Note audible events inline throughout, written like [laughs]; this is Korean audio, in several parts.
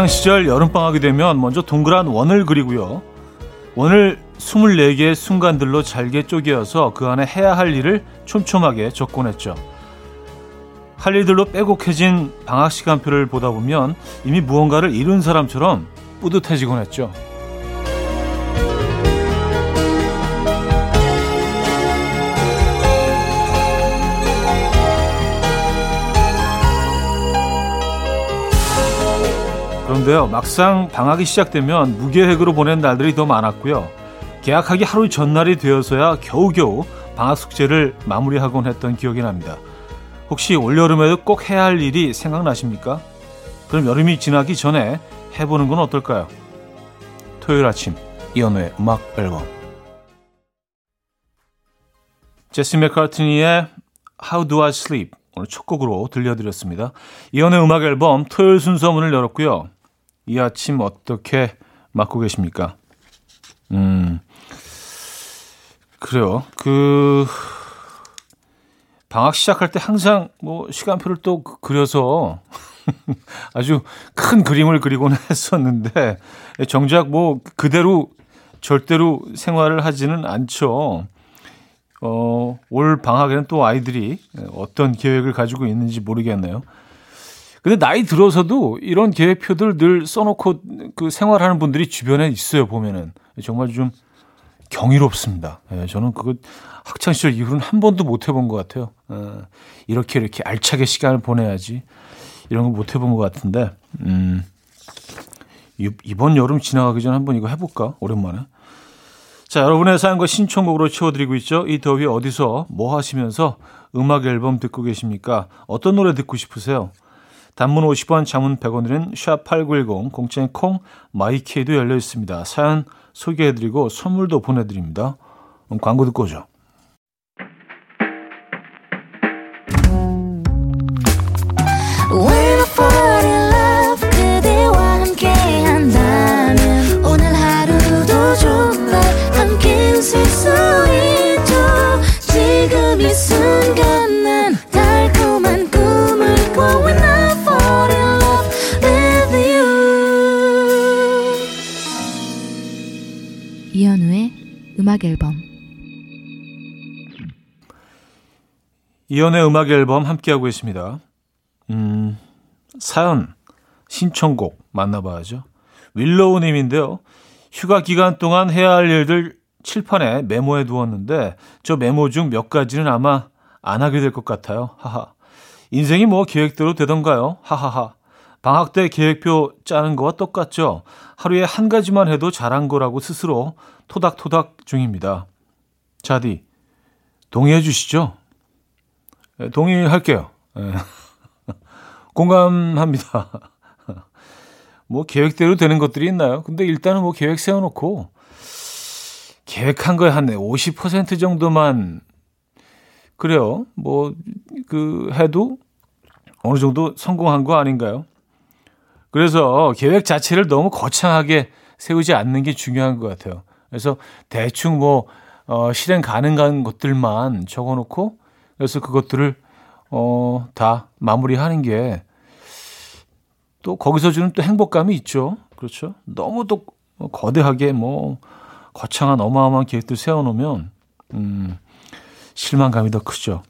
학창 시절 여름방학이 되면 먼저 동그란 원을 그리고요. 원을 24개의 순간들로 잘게 쪼개어서 그 안에 해야 할 일을 촘촘하게 적곤 했죠. 할 일들로 빼곡해진 방학 시간표를 보다 보면 이미 무언가를 이룬 사람처럼 뿌듯해지곤 했죠. 그런데요, 막상 방학이 시작되면 무계획으로 보낸 날들이 더 많았고요. 계약하기 하루 전날이 되어서야 겨우겨우 방학 숙제를 마무리하곤 했던 기억이 납니다. 혹시 올여름에도 꼭 해야 할 일이 생각나십니까? 그럼 여름이 지나기 전에 해보는 건 어떨까요? 토요일 아침 이연우의 음악 앨범 제시 맥카트니의 How Do I Sleep 오늘 첫 곡으로 들려드렸습니다. 이연우의 음악 앨범 토요일 순서 문을 열었고요. 이 아침 어떻게 맞고 계십니까? 음, 그래요. 그, 방학 시작할 때 항상 뭐 시간표를 또 그, 그려서 [laughs] 아주 큰 그림을 그리곤 [laughs] 했었는데 정작 뭐 그대로 절대로 생활을 하지는 않죠. 어, 올 방학에는 또 아이들이 어떤 계획을 가지고 있는지 모르겠네요. 근데 나이 들어서도 이런 계획표들 늘 써놓고 그 생활하는 분들이 주변에 있어요, 보면은. 정말 좀 경이롭습니다. 예, 저는 그거 학창시절 이후로는 한 번도 못 해본 것 같아요. 예, 이렇게 이렇게 알차게 시간을 보내야지. 이런 거 못 해본 것 같은데, 음, 이번 여름 지나가기 전에 한번 이거 해볼까? 오랜만에. 자, 여러분의 사연과 신청곡으로 채워드리고 있죠. 이 더위 어디서 뭐 하시면서 음악 앨범 듣고 계십니까? 어떤 노래 듣고 싶으세요? 단문 50원, 장문 100원들은 샵8910, 공짜인 콩, 마이케이도 열려 있습니다. 사연 소개해드리고 선물도 보내드립니다. 광고 듣고 오죠. 음악 앨범 이연의 음악 앨범 함께하고 있습니다. 음, 사연, 신청곡 만나봐야죠. 윌로우 님인데요. 휴가 기간 동안 해야 할 일들 칠판에 메모해 두었는데 저 메모 중 몇 가지는 아마 안 하게 될 것 같아요. 하하. 인생이 뭐 계획대로 되던가요? 하하하. 방학 때 계획표 짜는 거와 똑같죠. 하루에 한 가지만 해도 잘한 거라고 스스로 토닥토닥 중입니다. 자디, 동의해 주시죠? 네, 동의할게요. 네. [laughs] 공감합니다. [laughs] 뭐 계획대로 되는 것들이 있나요? 근데 일단은 뭐 계획 세워놓고 계획한 거에 한50% 정도만 그래요. 뭐 그 해도 어느 정도 성공한 거 아닌가요? 그래서 계획 자체를 너무 거창하게 세우지 않는 게 중요한 것 같아요. 그래서 대충 뭐 어, 실행 가능한 것들만 적어 놓고 그래서 그것들을 어, 다 마무리하는 게 또 거기서 주는 또 행복감이 있죠. 그렇죠. 너무 또 거대하게 뭐 거창한 어마어마한 계획들 세워놓으면 음, 실망감이 더 크죠.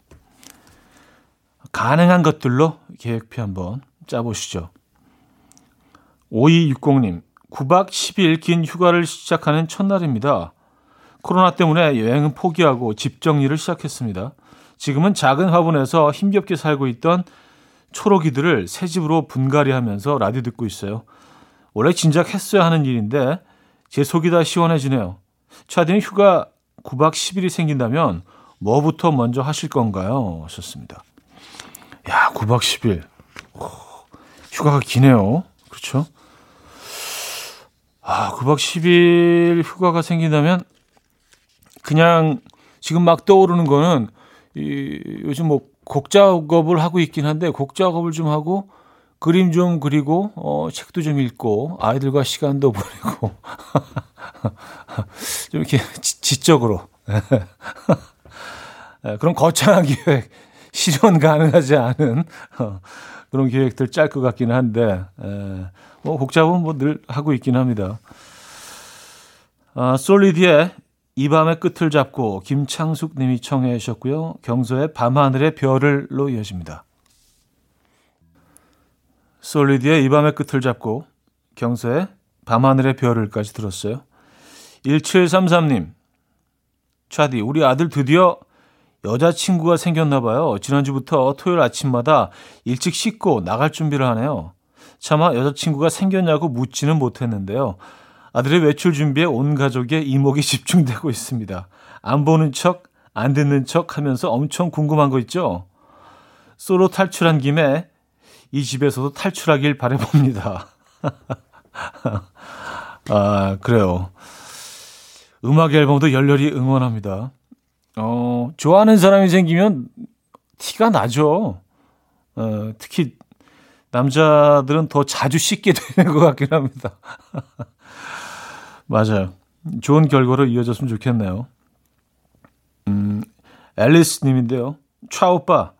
가능한 것들로 계획표 한번 짜보시죠. 5260님, 9박 10일 긴 휴가를 시작하는 첫날입니다. 코로나 때문에 여행은 포기하고 집 정리를 시작했습니다. 지금은 작은 화분에서 힘겹게 살고 있던 초록이들을 새 집으로 분갈이 하면서 라디오 듣고 있어요. 원래 진작 했어야 하는 일인데 제 속이 다 시원해지네요. 차디는 휴가 9박 10일이 생긴다면 뭐부터 먼저 하실 건가요? 하셨습니다. 야, 9박 10일. 휴가가 기네요. 그렇죠? 아, 9박 10일 휴가가 생긴다면 그냥 지금 막 떠오르는 거는 이 요즘 뭐 곡 작업을 하고 있긴 한데 곡 작업을 좀 하고 그림 좀 그리고 어 책도 좀 읽고 아이들과 시간도 [laughs] 보내고 [laughs] 좀 이렇게 지 적으로. [laughs] 네, 그런 거창한 계획 실현 가능하지 않은 어, 그런 계획들 짤 것 같기는 한데, 에, 뭐, 복잡은 뭐 늘 하고 있긴 합니다. 아, 솔리디의 이 밤의 끝을 잡고 김창숙 님이 청해 주셨고요. 경서의 밤하늘의 별을로 이어집니다. 솔리디의 이 밤의 끝을 잡고 경서의 밤하늘의 별을까지 들었어요. 1733님, 차디, 우리 아들 드디어 여자친구가 생겼나 봐요. 지난주부터 토요일 아침마다 일찍 씻고 나갈 준비를 하네요. 차마 여자친구가 생겼냐고 묻지는 못했는데요. 아들의 외출 준비에 온 가족의 이목이 [laughs] 집중되고 있습니다. 안 보는 척, 안 듣는 척 하면서 엄청 궁금한 거 있죠? 솔로 탈출한 김에 이 집에서도 탈출하길 바래봅니다. [laughs] 아, 그래요. 음악 앨범도 열렬히 응원합니다. 어, 좋아하는 사람이 생기면 티가 나죠. 어, 특히 남자들은 더 자주 씻게 [laughs] 되는 것 같긴 합니다. [laughs] 맞아요. 좋은 결과로 이어졌으면 좋겠네요. 음, 앨리스 님인데요. 차 오빠,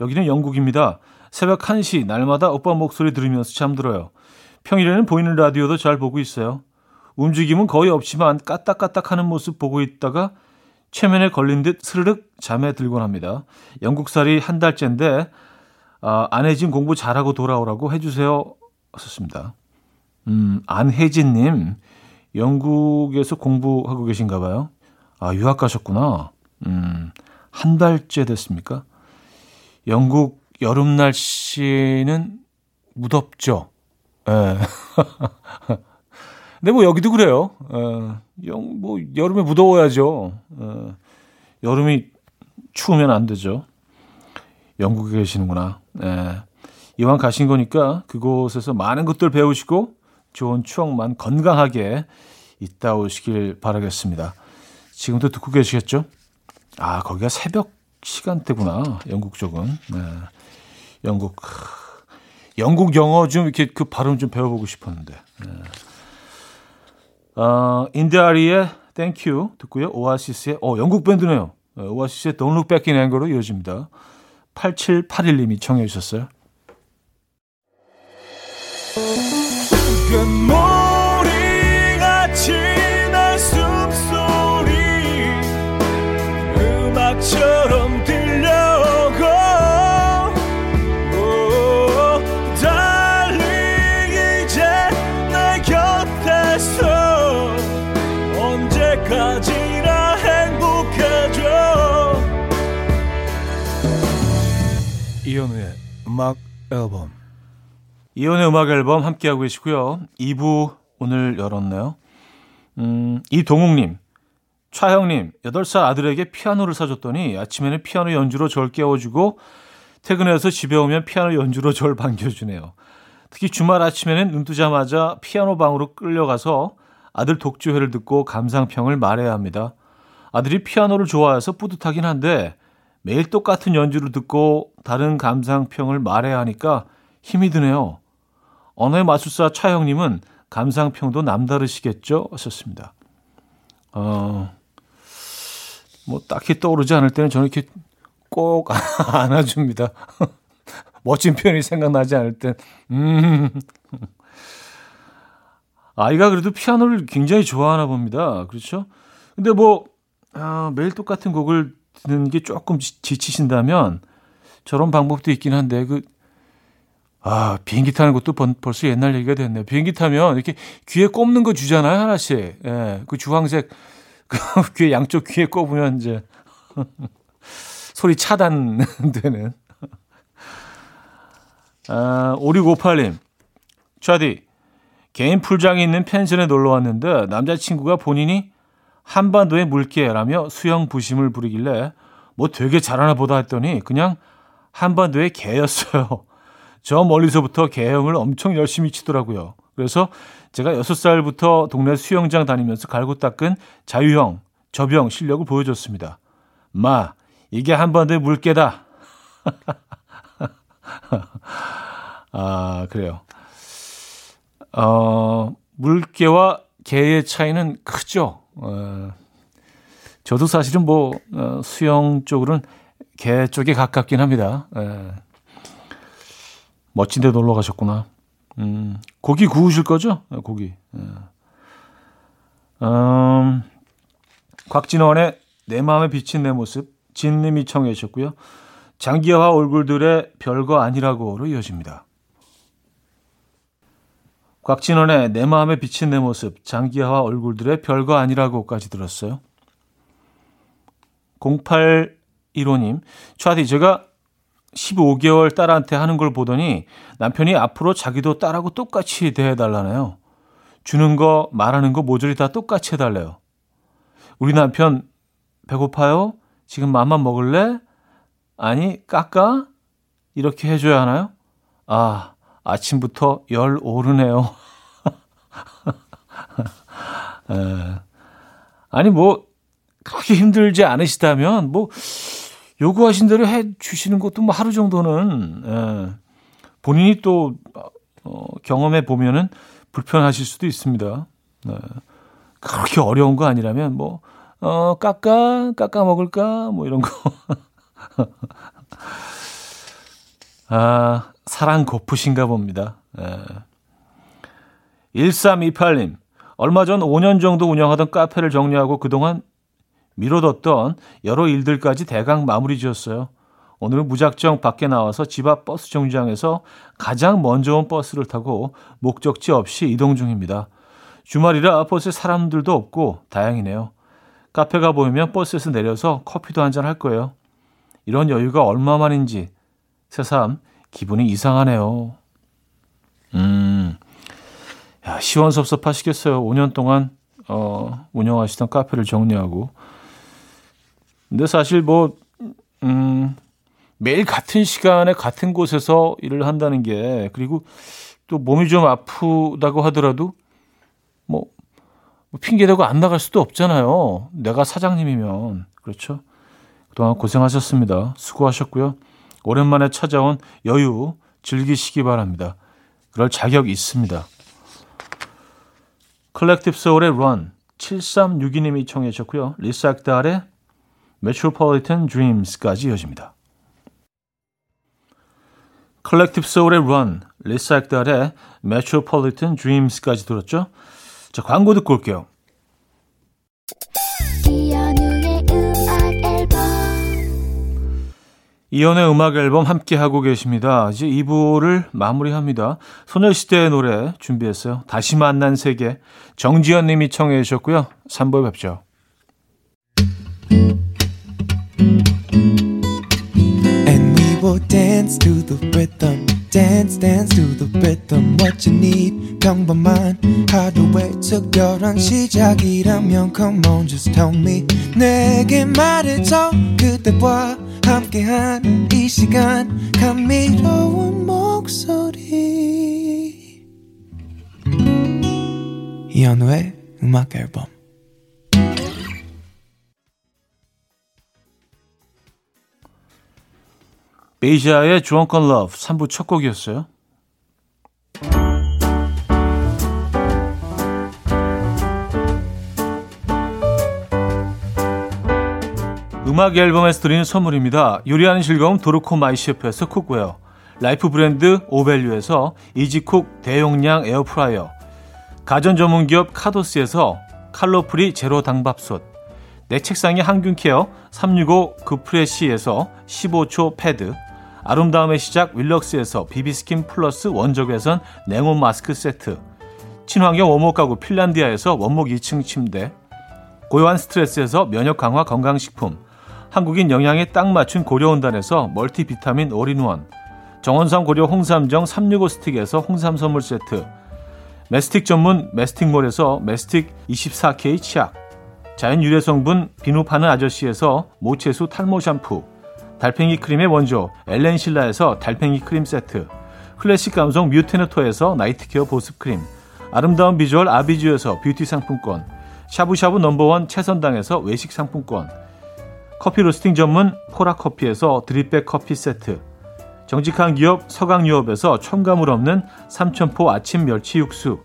여기는 영국입니다. 새벽 1시 날마다 오빠 목소리 들으면서 잠들어요. 평일에는 보이는 라디오도 잘 보고 있어요. 움직임은 거의 없지만 까딱까딱하는 모습 보고 있다가 최면에 걸린 듯 스르륵 잠에 들곤 합니다. 영국살이 한 달째인데 아, 안혜진 공부 잘하고 돌아오라고 해주세요. 썼습니다. 음, 안혜진님 영국에서 공부하고 계신가 봐요. 아, 유학 가셨구나. 음, 한 달째 됐습니까? 영국 여름 날씨는 무덥죠. 예. [laughs] 근데 뭐 여기도 그래요. 어, 영, 뭐 여름에 무더워야죠. 어, 여름이 추우면 안 되죠. 영국에 계시는구나. 예. 이왕 가신 거니까 그곳에서 많은 것들 배우시고 좋은 추억만 건강하게 있다 오시길 바라겠습니다. 지금도 듣고 계시겠죠? 아, 거기가 새벽 시간대구나. 영국 쪽은. 네. 영국. 영국 영어 좀 이렇게 그 발음 좀 배워보고 싶었는데. 네. 어, 인디아리의 Thank You 듣고요. 오아시스의 어 영국 밴드네요. 어, 오아시스의 Don't Look Back in Anger로 이어집니다. 8781님이 청해 주셨어요. 이현우 음악 앨범 이현우의 음악 앨범 함께하고 계시고요. 2부 오늘 열었네요. 음, 이동욱님, 차형님, 8살 아들에게 피아노를 사줬더니 아침에는 피아노 연주로 절 깨워주고 퇴근해서 집에 오면 피아노 연주로 절 반겨주네요. 특히 주말 아침에는 눈 뜨자마자 피아노 방으로 끌려가서 아들 독주회를 듣고 감상평을 말해야 합니다. 아들이 피아노를 좋아해서 뿌듯하긴 한데 매일 똑같은 연주를 듣고 다른 감상평을 말해야 하니까 힘이 드네요. 언어의 마술사 차형님은 감상평도 남다르시겠죠? 하셨습니다. 어, 뭐, 딱히 떠오르지 않을 때는 저는 이렇게 꼭 [laughs] 안아줍니다. [laughs] 멋진 표현이 생각나지 않을 땐, 음. 아이가 그래도 피아노를 굉장히 좋아하나 봅니다. 그렇죠? 근데 뭐, 아, 매일 똑같은 곡을 듣는 게 조금 지치신다면 저런 방법도 있긴 한데 그 아, 비행기 타는 것도 벌써 옛날 얘기가 됐네요. 비행기 타면 이렇게 귀에 꼽는 거 주잖아요, 하나씩. 예, 그 주황색, [laughs] 그 귀에, 양쪽 귀에 꼽으면 이제 [laughs] 소리 차단되는. [laughs] 아, 5658님. 차디, 개인 풀장이 있는 펜션에 놀러 왔는데 남자친구가 본인이 한반도의 물개라며 수영 부심을 부리길래 뭐 되게 잘하나 보다 했더니 그냥 한반도의 개였어요. [laughs] 저 멀리서부터 개형을 엄청 열심히 치더라고요. 그래서 제가 6살부터 동네 수영장 다니면서 갈고 닦은 자유형, 접영 실력을 보여줬습니다. 마, 이게 한반도의 물개다. [laughs] 아, 그래요. 어, 물개와 개의 차이는 크죠. 어, 저도 사실은 뭐 어, 수영 쪽으로는 개 쪽에 가깝긴 합니다. 에. 예. 멋진 데 놀러 가셨구나. 음, 고기 구우실 거죠? 네, 고기. 예. 음, 곽진원의 내 마음에 비친 내 모습, 진님이 청해 주셨고요. 장기하와 얼굴들의 별거 아니라고로 이어집니다. 곽진원의 내 마음에 비친 내 모습, 장기하와 얼굴들의 별거 아니라고까지 들었어요. 0815님, 차디, 제가 15개월 딸한테 하는 걸 보더니 남편이 앞으로 자기도 딸하고 똑같이 대해달라네요. 주는 거, 말하는 거 모조리 다 똑같이 해달래요. 우리 남편, 배고파요? 지금 맘만 먹을래? 아니, 깎아? 이렇게 해줘야 하나요? 아, 아침부터 열 오르네요. [laughs] 에, 아니, 뭐, 그렇게 힘들지 않으시다면, 뭐, 요구하신 대로 해 주시는 것도 뭐 하루 정도는, 에, 본인이 또, 어, 경험해 보면은 불편하실 수도 있습니다. 네. 그렇게 어려운 거 아니라면, 뭐, 어, 깎아? 깎아 먹을까? 뭐 이런 거. [laughs] 아, 사랑 고프신가 봅니다. 예. 1328님, 얼마 전 5년 정도 운영하던 카페를 정리하고 그동안 미뤄뒀던 여러 일들까지 대강 마무리 지었어요. 오늘은 무작정 밖에 나와서 집 앞 버스 정류장에서 가장 먼저 온 버스를 타고 목적지 없이 이동 중입니다. 주말이라 버스에 사람들도 없고 다행이네요. 카페가 보이면 버스에서 내려서 커피도 한잔 할 거예요. 이런 여유가 얼마만인지 새삼 기분이 이상하네요. 음, 야, 시원섭섭하시겠어요. 5년 동안, 어, 운영하시던 카페를 정리하고. 근데 사실 뭐, 음, 매일 같은 시간에 같은 곳에서 일을 한다는 게, 그리고 또 몸이 좀 아프다고 하더라도, 뭐, 뭐 핑계대고 안 나갈 수도 없잖아요. 내가 사장님이면. 그렇죠? 그동안 고생하셨습니다. 수고하셨고요. 오랜만에 찾아온 여유 즐기시기 바랍니다. 그럴 자격이 있습니다. Collective Soul의 Run 7362님이 청해 주셨고요. Lisa Ekdahl의 Metropolitan Dreams까지 이어집니다. Collective Soul의 Run, Lisa Ekdahl의 Metropolitan Dreams까지 들었죠. 자, 광고 듣고 올게요. 이연의 음악 앨범 함께 하고 계십니다. 이제 2부를 마무리합니다. 소녀시대의 노래 준비했어요. 다시 만난 세계. 정지현 님이 청해 주셨고요. 3부에 뵙죠. Dance to the rhythm. dance dance to the rhythm what you need 평범한 하루의 특별한 시작이라면 come on just tell me 내게 말해줘 그대와 함께한 이 시간 감미로운 목소리 이현우의 음악 앨범 베이지아의 on Love 3부 첫 곡이었어요. 음악 앨범에서 드리는 선물입니다. 요리하는 즐거움 도르코 마이셰프에서 cookware life 브랜드 오벨류에서 easy cook 대용량 에어프라이어 가전 전문 기업 카도스에서 칼로프리 제로 당밥솥 내 책상의 항균 care 365 그프레시에서 15초 패드 아름다움의 시작 윌럭스에서 비비스킨 플러스 원적외선 냉온 마스크 세트. 친환경 원목 가구 핀란디아에서 원목 2층 침대. 고요한 스트레스에서 면역 강화 건강식품. 한국인 영양에 딱 맞춘 고려은단에서 멀티비타민 올인원. 정원삼 고려 홍삼정 365 스틱에서 홍삼 선물 세트. mastic 전문 메스틱몰에서 mastic 24K 치약. 자연 유래 성분 비누 파는 아저씨에서 모체수 탈모 샴푸 달팽이 크림의 원조 엘렌실라에서 달팽이 크림 세트 클래식 감성 뮤테너토에서 night care 보습 크림 아름다운 비주얼 아비주에서 뷰티 상품권 샤브샤브 number one 채선당에서 외식 상품권 커피 로스팅 전문 포라커피에서 drip bag 커피 세트 정직한 기업 서강유업에서 첨가물 없는 삼천포 아침 멸치 육수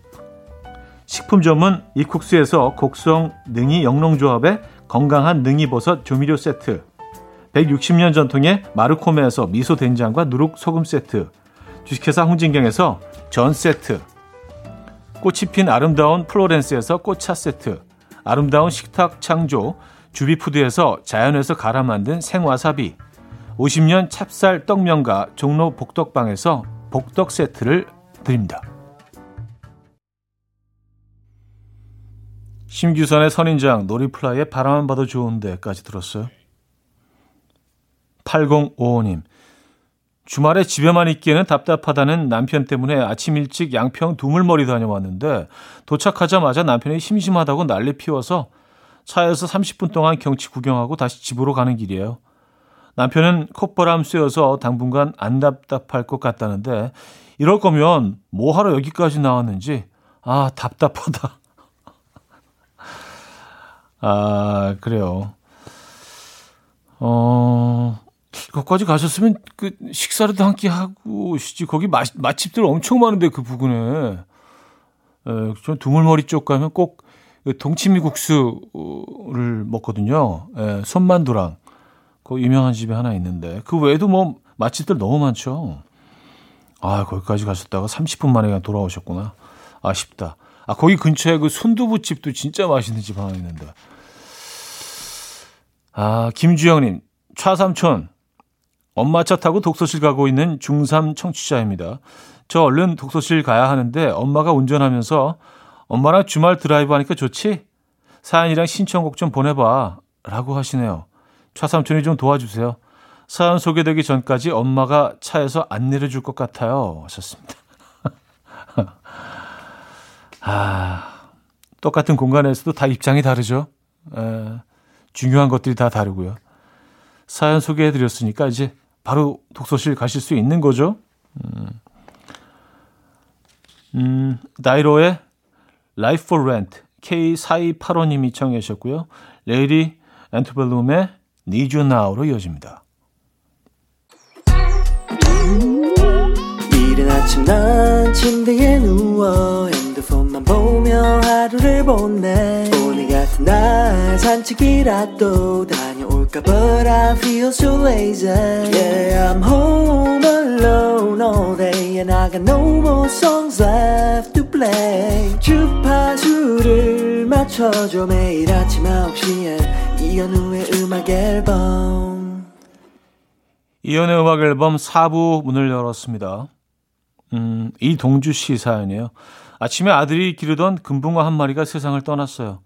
식품 전문 이쿡스에서 곡성 능이 영농조합의 건강한 능이버섯 조미료 세트 160년 전통의 마르코메에서 미소 된장과 누룩 소금 세트 주식회사 홍진경에서 전 세트, 꽃이 핀 아름다운 플로렌스에서 꽃차 세트, 아름다운 식탁 창조, 주비푸드에서 자연에서 갈아 만든 생와사비, 50년 찹쌀 떡면과 종로 복덕방에서 복덕 세트를 드립니다. 심규선의 선인장, 놀이플라이의 바람만 봐도 좋은데까지 들었어요. 8055님, 주말에 집에만 있기에는 답답하다는 남편 때문에 아침 일찍 양평 두물머리 다녀왔는데 도착하자마자 남편이 심심하다고 난리 피워서 차에서 30분 동안 경치 구경하고 다시 집으로 가는 길이에요. 남편은 콧바람 쐬어서 당분간 안 답답할 것 같다는데 이럴 거면 뭐 하러 여기까지 나왔는지 아 답답하다. [laughs] 아 그래요. 어 거기까지 가셨으면 그 식사라도 한 끼 하고 오시지. 거기 맛, 맛집들 엄청 많은데 그 부근에. 에, 전 두물머리 쪽 가면 꼭그 동치미 국수를 먹거든요. 에, 손만두랑. 그 유명한 집이 하나 있는데. 그 외에도 뭐 맛집들 너무 많죠. 아, 거기까지 가셨다가 30분 만에 그냥 돌아오셨구나. 아쉽다. 아, 거기 근처에 그 순두부집도 진짜 맛있는 집 하나 있는데. 아, 김주영님, 차삼촌, 엄마 차 타고 독서실 가고 있는 중3 청취자입니다. 저 얼른 독서실 가야 하는데 엄마가 운전하면서 엄마랑 주말 드라이브 하니까 좋지? 사연이랑 신청곡 좀 보내봐. 라고 하시네요. 차삼촌이 좀 도와주세요. 사연 소개되기 전까지 엄마가 차에서 안 내려줄 것 같아요. 하셨습니다. [laughs] 아, 똑같은 공간에서도 다 입장이 다르죠. 에, 중요한 것들이 다 다르고요. 사연 소개해드렸으니까 이제 바로 독서실 가실 수 있는 거죠. 음, 음 나이로의 Life for Rent K4285님이 청해 주셨고요. 레이디 앤트벨룸의 Need You Now로 이어집니다. 이른 아침 난 침대에 누워 핸드폰만 보며 하루를 보내 오늘 같은 날 산책이라도 다 볼까 But I feel so lazy. Yeah I'm home alone all day And I got no more songs left to play. 주파수를 맞춰줘 매일 아침 9시에. 이현우의 음악 앨범. 이현우의 음악 앨범 4부 문을 열었습니다. 음, 이동주 씨 사연이에요. 아침에 아들이 기르던 금붕어 한 마리가 세상을 떠났어요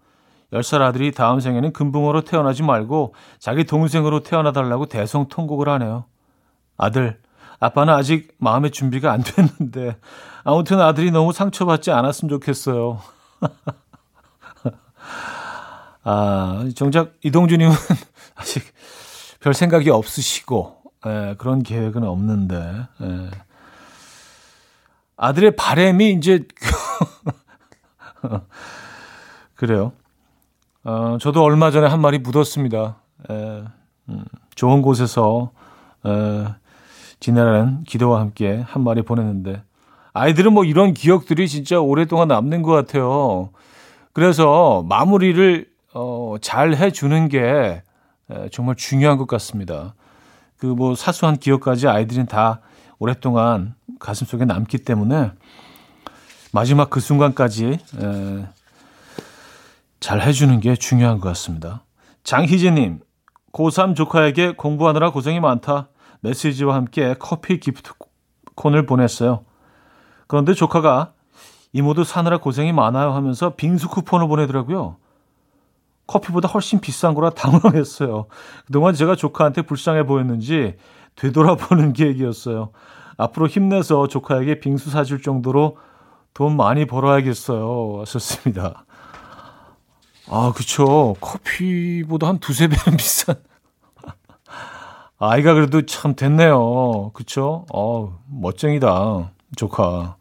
10살 아들이 다음 생에는 금붕어로 태어나지 말고 자기 동생으로 태어나달라고 대성통곡을 하네요. 아들, 아빠는 아직 마음의 준비가 안 됐는데 아무튼 아들이 너무 상처받지 않았으면 좋겠어요. [laughs] 아, 정작 이동주님은 [laughs] 아직 별 생각이 없으시고 에, 그런 계획은 없는데 에. 아들의 바램이 이제 [laughs] 그래요. 어, 저도 얼마 전에 한 마리 묻었습니다. 에, 음, 좋은 곳에서 에, 지내라는 기도와 함께 한 마리 보냈는데 아이들은 뭐 이런 기억들이 진짜 오랫동안 남는 것 같아요. 그래서 마무리를 어, 잘 해주는 게 에, 정말 중요한 것 같습니다. 그 뭐 사소한 기억까지 아이들은 다 오랫동안 가슴 속에 남기 때문에 마지막 그 순간까지 에, 잘 해주는 게 중요한 것 같습니다. 장희진님, 고3 조카에게 공부하느라 고생이 많다. 메시지와 함께 커피 기프트콘을 보냈어요. 그런데 조카가 이모도 사느라 고생이 많아요 하면서 빙수 쿠폰을 보내더라고요. 커피보다 훨씬 비싼 거라 당황했어요. 그동안 제가 조카한테 불쌍해 보였는지 되돌아보는 계획이었어요. 앞으로 힘내서 조카에게 빙수 사줄 정도로 돈 많이 벌어야겠어요. 하셨습니다. 아, 그쵸. 커피보다 한 두세 배는 [laughs] 비싼. 아이가 그래도 참 됐네요. 그쵸? 어, 멋쟁이다. 조카.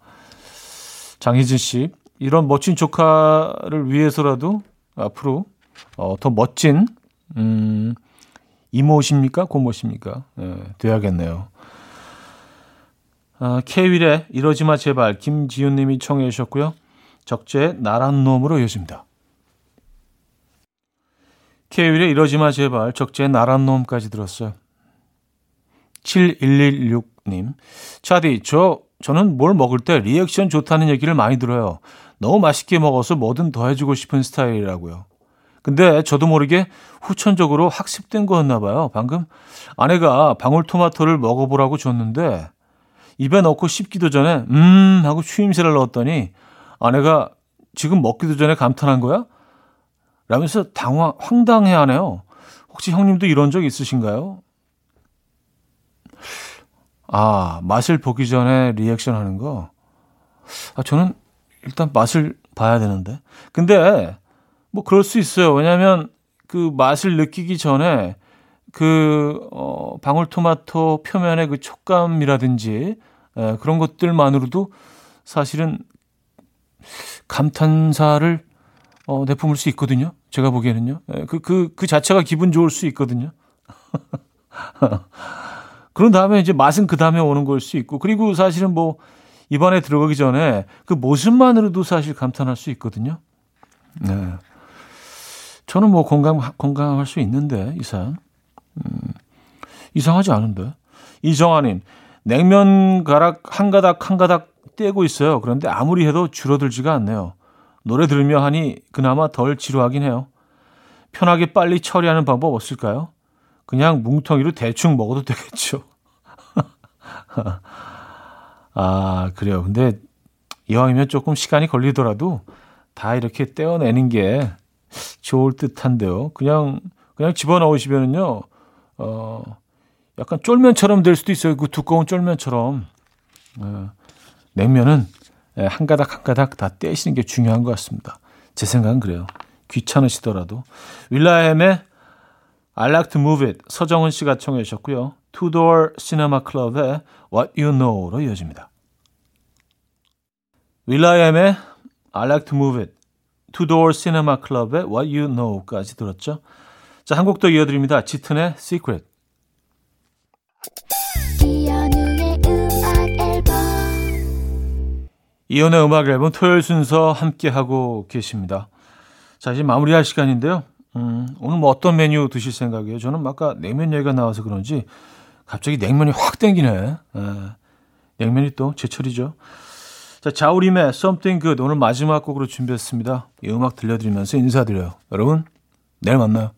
장희진 씨. 이런 멋진 조카를 위해서라도 앞으로 어, 더 멋진, 음, 이모십니까? 고모십니까? 예, 돼야겠네요. 아, 케이윌의 이러지마 제발 김지윤 님이 청해 주셨고요. 적재 나란 놈으로 이어집니다. 케이윌의 이러지마 제발 적재 나란 놈까지 들었어요. 7116 님. 차디, 저, 저는 뭘 먹을 때 리액션 좋다는 얘기를 많이 들어요. 너무 맛있게 먹어서 뭐든 더 해주고 싶은 스타일이라고요. 근데 저도 모르게 후천적으로 학습된 거였나 봐요. 방금 아내가 방울토마토를 먹어보라고 줬는데 입에 넣고 씹기도 전에 음 하고 추임새를 넣었더니 아내가 지금 먹기도 전에 감탄한 거야? 라면서 당황 황당해 하네요. 혹시 형님도 이런 적 있으신가요? 아 맛을 보기 전에 리액션 하는 거. 아 저는 일단 맛을 봐야 되는데. 근데 뭐 그럴 수 있어요. 왜냐하면 그 맛을 느끼기 전에 그 어, 방울토마토 표면의 그 촉감이라든지 에, 그런 것들만으로도 사실은 감탄사를 어, 내뿜을 수 있거든요. 제가 보기에는요. 그, 그, 그 자체가 기분 좋을 수 있거든요. [laughs] 그런 다음에 이제 맛은 그 다음에 오는 걸 수 있고, 그리고 사실은 뭐 입안에 들어가기 전에 그 모습만으로도 사실 감탄할 수 있거든요. 네. 저는 뭐 건강, 건강할 수 있는데, 이 사연. 음, 이상하지 않은데. 이정아님, 냉면 가락 한 가닥 한 가닥 떼고 있어요. 그런데 아무리 해도 줄어들지가 않네요. 노래 들으며 하니 그나마 덜 지루하긴 해요. 편하게 빨리 처리하는 방법 없을까요? 그냥 뭉텅이로 대충 먹어도 [laughs] 되겠죠. [laughs] 아, 그래요. 근데 이왕이면 조금 시간이 걸리더라도 다 이렇게 떼어내는 게 좋을 듯한데요. 그냥 그냥 집어넣으시면은요. 어 약간 쫄면처럼 될 수도 있어요. 그 두꺼운 쫄면처럼. 어, 냉면은 예, 한 가닥 한 가닥 다 떼시는 게 중요한 것 같습니다. 제 생각은 그래요. 귀찮으시더라도. 윌라엠의 I like to move it 서정은 씨가 청해 주셨고요. 투도어 시네마 클럽의 What You Know로 이어집니다. 윌라엠의 I like to move it 투도어 시네마 클럽의 What You Know까지 들었죠. 자, 한 곡 더 이어드립니다. 짙은의 Secret. 이연의 음악 앨범 토요일 순서 함께 하고 계십니다. 자, 이제 마무리할 시간인데요. 음, 오늘 뭐 어떤 메뉴 드실 생각이에요? 저는 아까 냉면 얘기가 나와서 그런지 갑자기 냉면이 확 땡기네. 에, 냉면이 또 제철이죠. 자, 자우림의 Something Good 오늘 마지막 곡으로 준비했습니다. 이 음악 들려드리면서 인사드려요. 여러분, 내일 만나요.